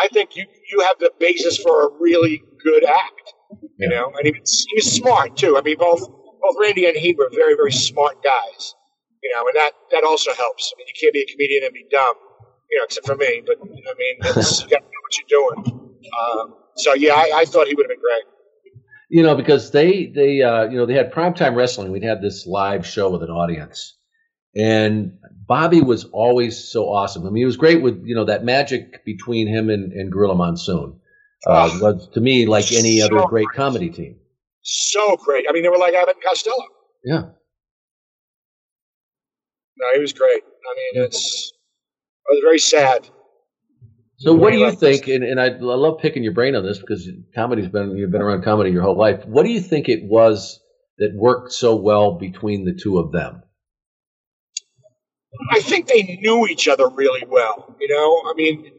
I think you you have the basis for a really good act. You know, and he was, he was smart too. I mean, both both Randy and he were very very smart guys. You know, and that that also helps. I mean, you can't be a comedian and be dumb. You know, except for me. But I mean, it's, you got to (laughs) know what you're doing. Um, so yeah, I, I thought he would have been great. you know, because they they uh, you know they had primetime wrestling. We'd have this live show with an audience, and Bobby was always so awesome. I mean, he was great with you know that magic between him and, and Gorilla Monsoon uh, was to me like any other So great comedy team. So great. I mean, they were like Abbott and Costello. Yeah. No, he was great. I mean, it's I was very sad. So what do you think? And, and I, I love picking your brain on this because comedy's been you've been around comedy your whole life. What do you think it was that worked so well between the two of them? I think they knew each other really well. You know, I mean,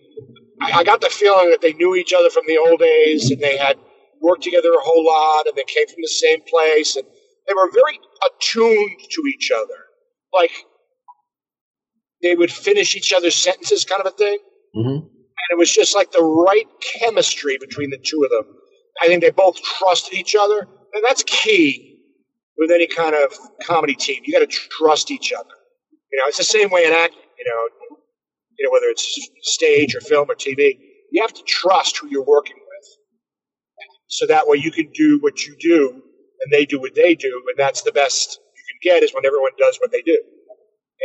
I, I got the feeling that they knew each other from the old days, and they had worked together a whole lot, and they came from the same place, and they were very attuned to each other. Like they would finish each other's sentences, kind of a thing. Mm-hmm. and it was just like the right chemistry between the two of them. I think they both trusted each other, and that's key with any kind of comedy team. You got to trust each other. You know, it's the same way in acting. You know, you know whether it's stage or film or TV, you have to trust who you're working with, so that way you can do what you do and they do what they do, and that's the best you can get is when everyone does what they do.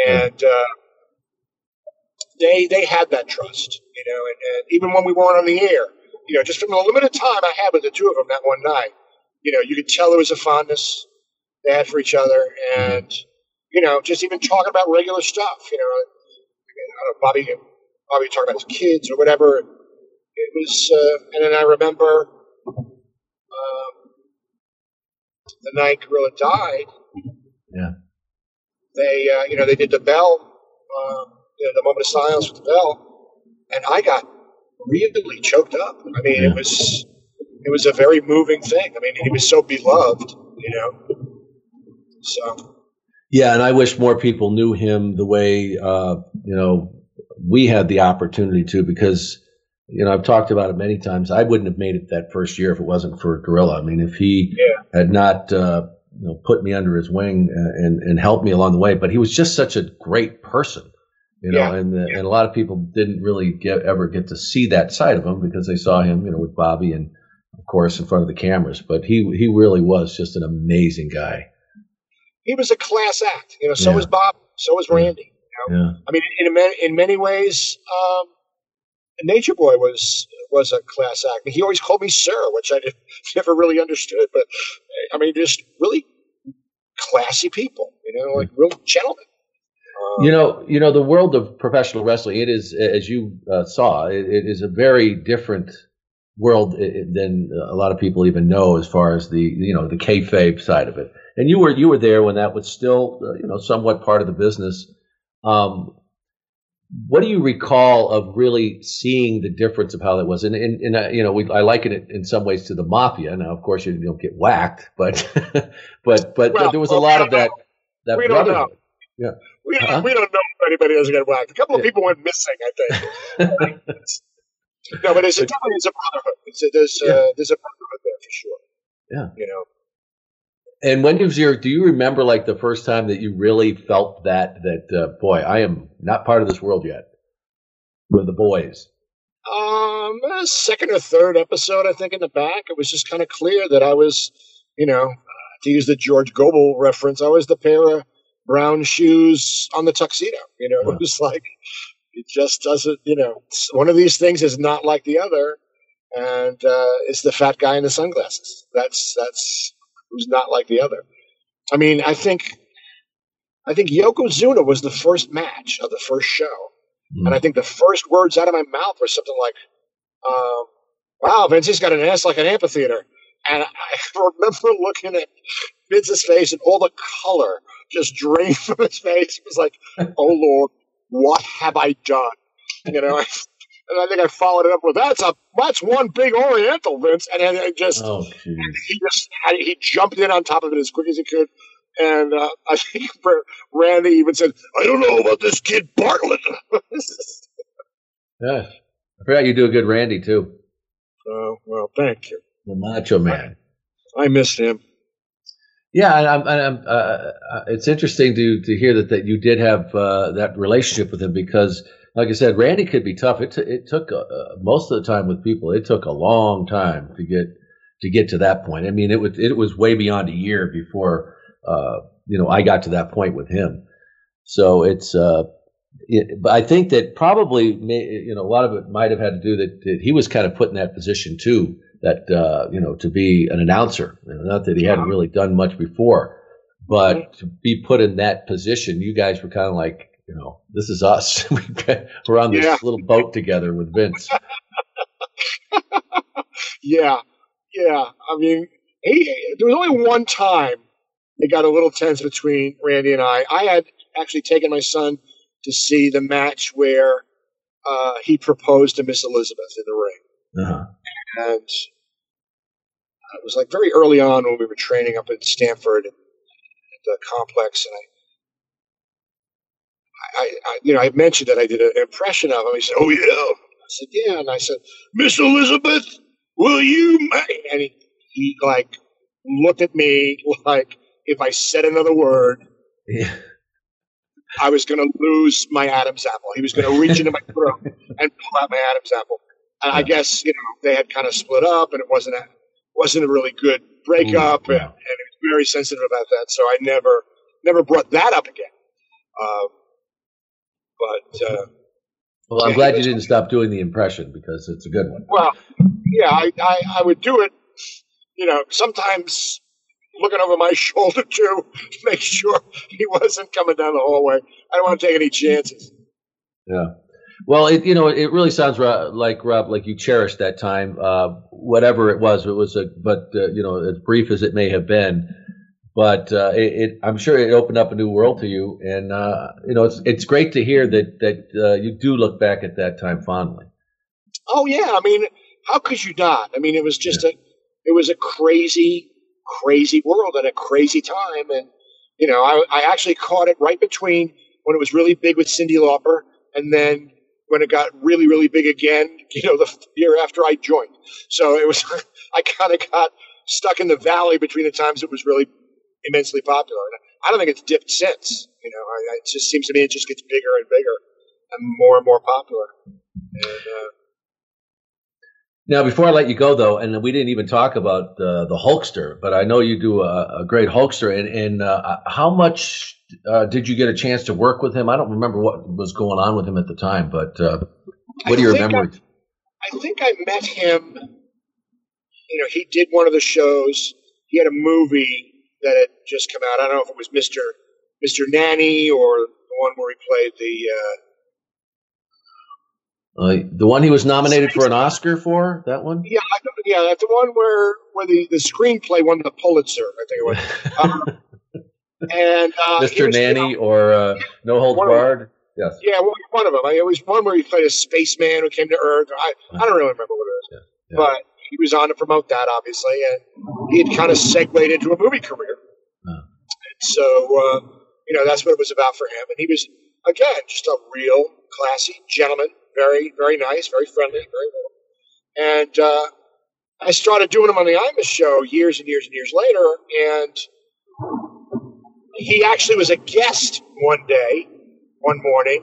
And uh, they they had that trust, you know, and, and even when we weren't on the air, you know, just from the limited time I had with the two of them that one night, you know, you could tell there was a fondness they had for each other, and you know, just even talking about regular stuff, you know, I don't know, Bobby Bobby talking about his kids or whatever. It was, uh, and then I remember um, the night Gorilla died. Yeah. They, uh, you know, they did the bell, um, you know, the moment of silence with the bell, and I got really choked up. I mean, it was, it was a very moving thing. I mean, he was so beloved, you know. So Yeah, and I wish more people knew him the way uh, you know we had the opportunity to, because you know I've talked about it many times. I wouldn't have made it that first year if it wasn't for Gorilla. I mean, if he had not uh, you know put me under his wing uh, and and helped me along the way, but he was just such a great person. You know, Yeah. and the, and a lot of people didn't really get ever get to see that side of him because they saw him, you know, with Bobby and of course in front of the cameras. But he he really was just an amazing guy. He was a class act. You know, so Yeah. was Bob, so was Randy. Yeah. I mean, in many, in many ways, um, Nature Boy was was a class act. He always called me sir, which I did, (laughs) never really understood. But I mean, just really classy people. You know, like real gentlemen. You know, you know the world of professional wrestling. It is, as you uh, saw, it, it is a very different world than a lot of people even know, as far as the you know the kayfabe side of it. And you were you were there when that was still uh, you know somewhat part of the business. Um, what do you recall of really seeing the difference of how that was? And, and, and uh, you know, we, I liken it in some ways to the mafia. Now, of course, you don't get whacked, but (laughs) but but Well, there was well, a lot of that. That We don't know. Yeah. We don't, Huh? we don't know if anybody doesn't get whacked. A couple of people went missing, I think. (laughs) no, but it's a, definitely it's a brotherhood. It's a, there's uh, there's a brotherhood there for sure. Yeah. You know. And when was your? Do you remember like the first time that you really felt that that uh, boy, I am not part of this world yet with the boys? Um, second or third episode, I think, in the back, it was just kind of clear that I was, you know, to use the George Gobel reference, I was the pair of brown shoes on the tuxedo. You know, it was like it just doesn't. You know, one of these things is not like the other, and uh, it's the fat guy in the sunglasses. That's that's who's not like the other. I mean, I think I think Yokozuna was the first match of the first show. And I think the first words out of my mouth were something like, um, wow, Vince's got an ass like an amphitheater. And I (laughs) remember looking at Vince's face and all the color just drained (laughs) from his face. It was like, oh Lord, what have I done? You know, (laughs) I, and I think I followed it up with that's a that's one big Oriental, Vince, and then it just Oh, he just he jumped in on top of it as quick as he could, and uh, (laughs) I think Randy even said, "I don't know about this kid Bartlett." Yeah. I forgot you do a good Randy too. Oh well, thank you. The Macho Man. I missed him. Yeah, I'm, I'm, uh, uh, it's interesting to to hear that, that you did have uh, that relationship with him because, like I said, Randy could be tough. It t- it took uh, most of the time with people. It took a long time to get to get to that point. I mean, it was it was way beyond a year before uh, you know I got to that point with him. So it's uh, it, but I think that probably may, you know a lot of it might have had to do that, that he was kind of put in that position too that uh, you know to be an announcer. You know, not that he hadn't really done much before, but to be put in that position, you guys were kind of like you know this is us. (laughs) we're on this Yeah. little boat together with Vince. (laughs) Yeah, yeah. I mean, he, there was only one time it got a little tense between Randy and I. I had actually taken my son to see the match where uh, he proposed to Miss Elizabeth in the ring, Uh-huh. and it was like very early on when we were training up at Stamford at the complex, and I, I, I you know, I mentioned that I did an impression of him. He said, "Oh yeah." I said, "Yeah," and I said, "Miss Elizabeth, will you?" ma-" And he, he like looked at me (laughs) like if I said another word, I was going to lose my Adam's apple. He was going to reach into my (laughs) throat and pull out my Adam's apple. And I guess you know they had kind of split up, and it wasn't a wasn't a really good breakup, and, and he was very sensitive about that. So I never never brought that up again. Um, but uh, Well, I'm glad you didn't stop doing the impression because it's a good one. Well, yeah, I, I, I would do it, you know, sometimes looking over my (laughs) shoulder too, to make sure he wasn't coming down the hallway. I don't want to take any chances. Yeah. Well, it you know it really sounds like Rob, like you cherished that time, uh, whatever it was. It was a, but uh, you know, as brief as it may have been, but uh, it, it, I'm sure it opened up a new world to you, and uh, you know, it's it's great to hear that that uh, you do look back at that time fondly. Oh yeah, I mean, how could you not? I mean, it was just a, it was a crazy, crazy world at a crazy time, and you know, I, I actually caught it right between when it was really big with Cyndi Lauper, and then when it got really, really big again, (laughs) you know, the year after I joined. So it was, (laughs) I kind of got stuck in the valley between the times it was really immensely popular. And I don't think it's dipped since. You know, I, I- it just seems to me it just gets bigger and bigger and more and more popular. And, uh, Now, before I let you go, though, and we didn't even talk about uh, the Hulkster, but I know you do a, a great Hulkster. And, and uh, how much uh, did you get a chance to work with him? I don't remember what was going on with him at the time, but uh, what do you I remember? I think I met him. You know, he did one of the shows. He had a movie that had just come out. I don't know if it was Mister Mister Nanny or the one where he played the. Uh, Uh, the one he was nominated for an Oscar for? That one? yeah, yeah, that's the one where where the, the screenplay won the Pulitzer. I think it was. (laughs) Um, and uh, Mr. Nanny or uh, No Holds. Barred? Yes. Yeah, one one of them. I, it was one where he played a spaceman who came to Earth. I, I don't really remember what it was, but he was on to promote that, obviously, and he had kind of segued into a movie career. And so, uh, you know, that's what it was about for him. And he was, again, just a real classy gentleman, very, very nice, very friendly, very warm. And uh, I started doing him on the Imus show years and years and years later, and he actually was a guest one day, one morning,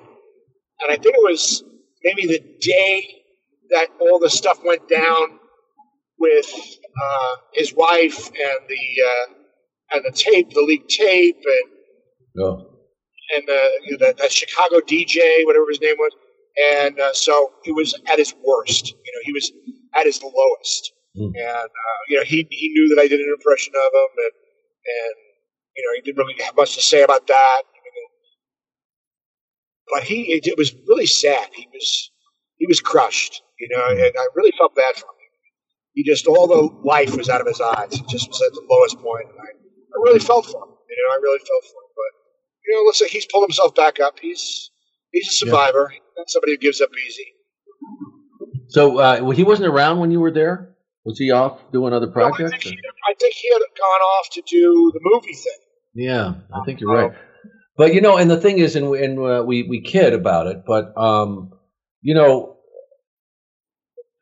and I think it was maybe the day that all the stuff went down with uh, his wife and the uh, and the tape, the leaked tape, and Oh. and the, you know, that, that Chicago DJ, whatever his name was, and uh, so he was at his worst. You know, he was at his lowest, and uh, you know he he knew that I did an impression of him, and and you know he didn't really have much to say about that. I mean, but he it, it was really sad. He was he was crushed, you know, and I really felt bad for him. He just all the life was out of his eyes. He just was at the lowest point, and I, I really felt for him. You know, I really felt for him. But you know, looks like he's pulled himself back up. He's he's a survivor. He's not somebody who gives up easy. So uh, well, he wasn't around when you were there. Was he off doing other No, I, projects? think he, I think he had gone off to do the movie thing. Yeah, I think you're right. But you know, and the thing is, and, and uh, we we kid about it, but um, you know,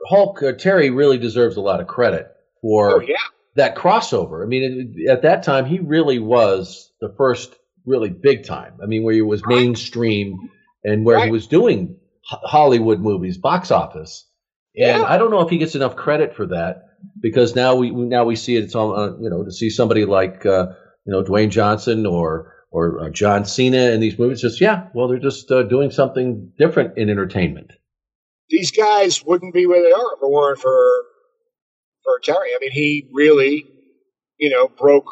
Hulk uh, Terry really deserves a lot of credit for Oh yeah, that crossover. I mean, it, at that time, he really was the first really big time. I mean, where he was mainstream and where he was doing Hollywood movies, box office. And Yeah. I don't know if he gets enough credit for that because now we now we see it. It's all uh, you know to see somebody like uh, you know Dwayne Johnson or or uh, John Cena in these movies. Just yeah, well, they're just uh, doing something different in entertainment. These guys wouldn't be where they are if it weren't for for Terry. I mean, he really, you know, broke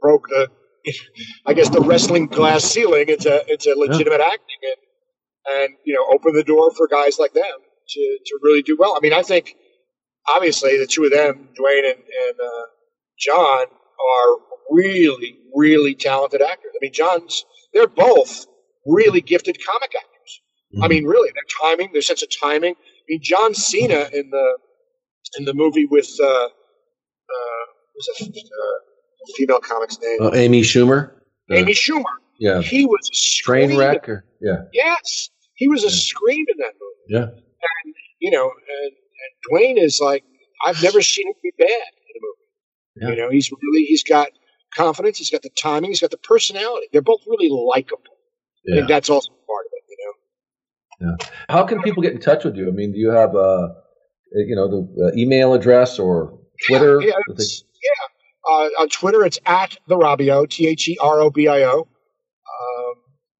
broke the, (laughs) I guess, the wrestling glass ceiling into into legitimate acting and and you know open the door for guys like them to to really do well. I mean, I think obviously the two of them, Dwayne and, and uh, John, are really really talented actors. I mean, John's they're both really gifted comic actors. I mean, really, their timing, their sense of timing. I mean, John Cena in the in the movie with uh, uh, who's a uh, female comic's name? Uh, Amy Schumer, Amy Schumer. yeah, He was a train wreck, or yeah, Yes, he was a scream in that movie. yeah. And you know, and, and Dwayne is like, I've never seen him be bad in a movie. Yeah. You know, he's really he's got confidence, he's got the timing, he's got the personality. They're both really likable. Yeah. I think that's also part of it. You know. How can people get in touch with you? I mean, do you have a, you know, the uh, email address or Twitter? Yeah, it's- yeah. Uh, on Twitter, it's at the Robio, T H E R O B I O. Um,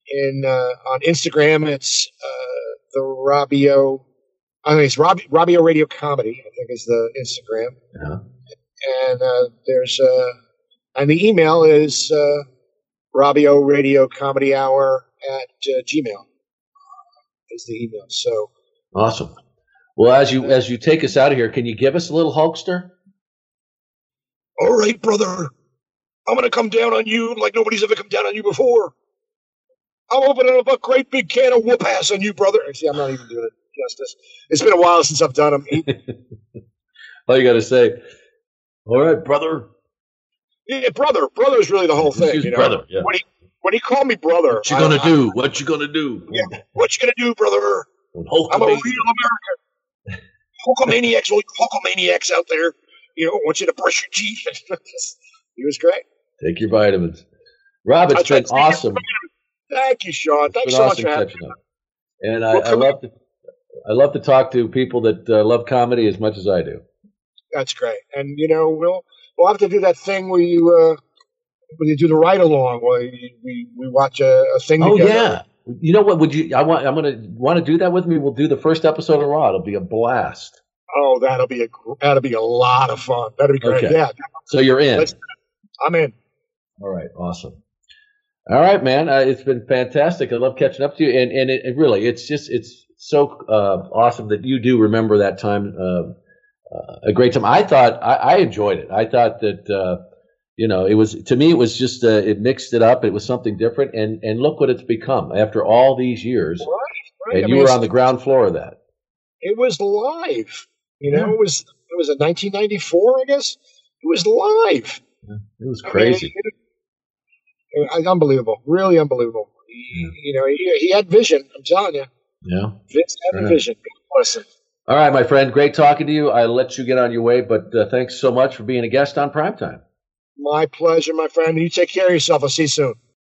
in uh, on Instagram, it's uh, the Robio. I mean, it's Rob, Robio Radio Comedy. I think is the Instagram. Yeah. And uh, there's uh, and the email is uh, Robio Radio Comedy Hour at uh, Gmail. Is the email. So Awesome. Well, as you as you take us out of here, can you give us a little Hulkster? All right, brother. I'm going to come down on you like nobody's ever come down on you before. I'm opening up a great big can of whoop ass on you, brother. See, I'm not even doing it justice. It's been a while since I've done them. (laughs) All you got to say, all right, brother. yeah, brother. Brother is really the whole thing. You know? brother, yeah. When he when he called me brother, What you gonna I- do? What you gonna do? yeah, what you gonna do, brother? I'm a real. American. Hulkamaniacs, all you Hulkamaniacs out there. You know, I want you to brush your teeth. (laughs) he was great. Take your vitamins, Rob. It's I been awesome. Thank you, Sean. It's Thanks so much for having me. And I, Well, I love to, I love to talk to people that uh, love comedy as much as I do. That's great. And you know, we'll we'll have to do that thing where you uh, you do the ride along, where you, we we watch a, a thing Oh together. yeah. You know what? Would you? I want. I'm gonna want to do that with me. We'll do the first episode of Raw. It'll be a blast. Oh, that'll be a that'll be a lot of fun. That'll be great. Okay. Yeah, So you're in. Let's- I'm in. All right, awesome. All right, man. Uh, it's been fantastic. I love catching up to you, and and it, it really, it's just it's so uh, awesome that you do remember that time, uh, uh, a great time. I thought I, I enjoyed it. I thought that uh, you know it was to me it was just uh, it mixed it up. It was something different, and and look what it's become after all these years. Right. And I you mean, were on the ground floor of that. It was live. You know, it was it was in 1994, I guess. It was live. It was I mean, crazy. it- it- unbelievable. Really unbelievable. He, You know, he, he had vision. I'm telling you, Yeah. Vince had a vision. Him. All right, my friend. Great talking to you. I'll let you get on your way, but uh, thanks so much for being a guest on Primetime. My pleasure, my friend. You take care of yourself. I'll see you soon.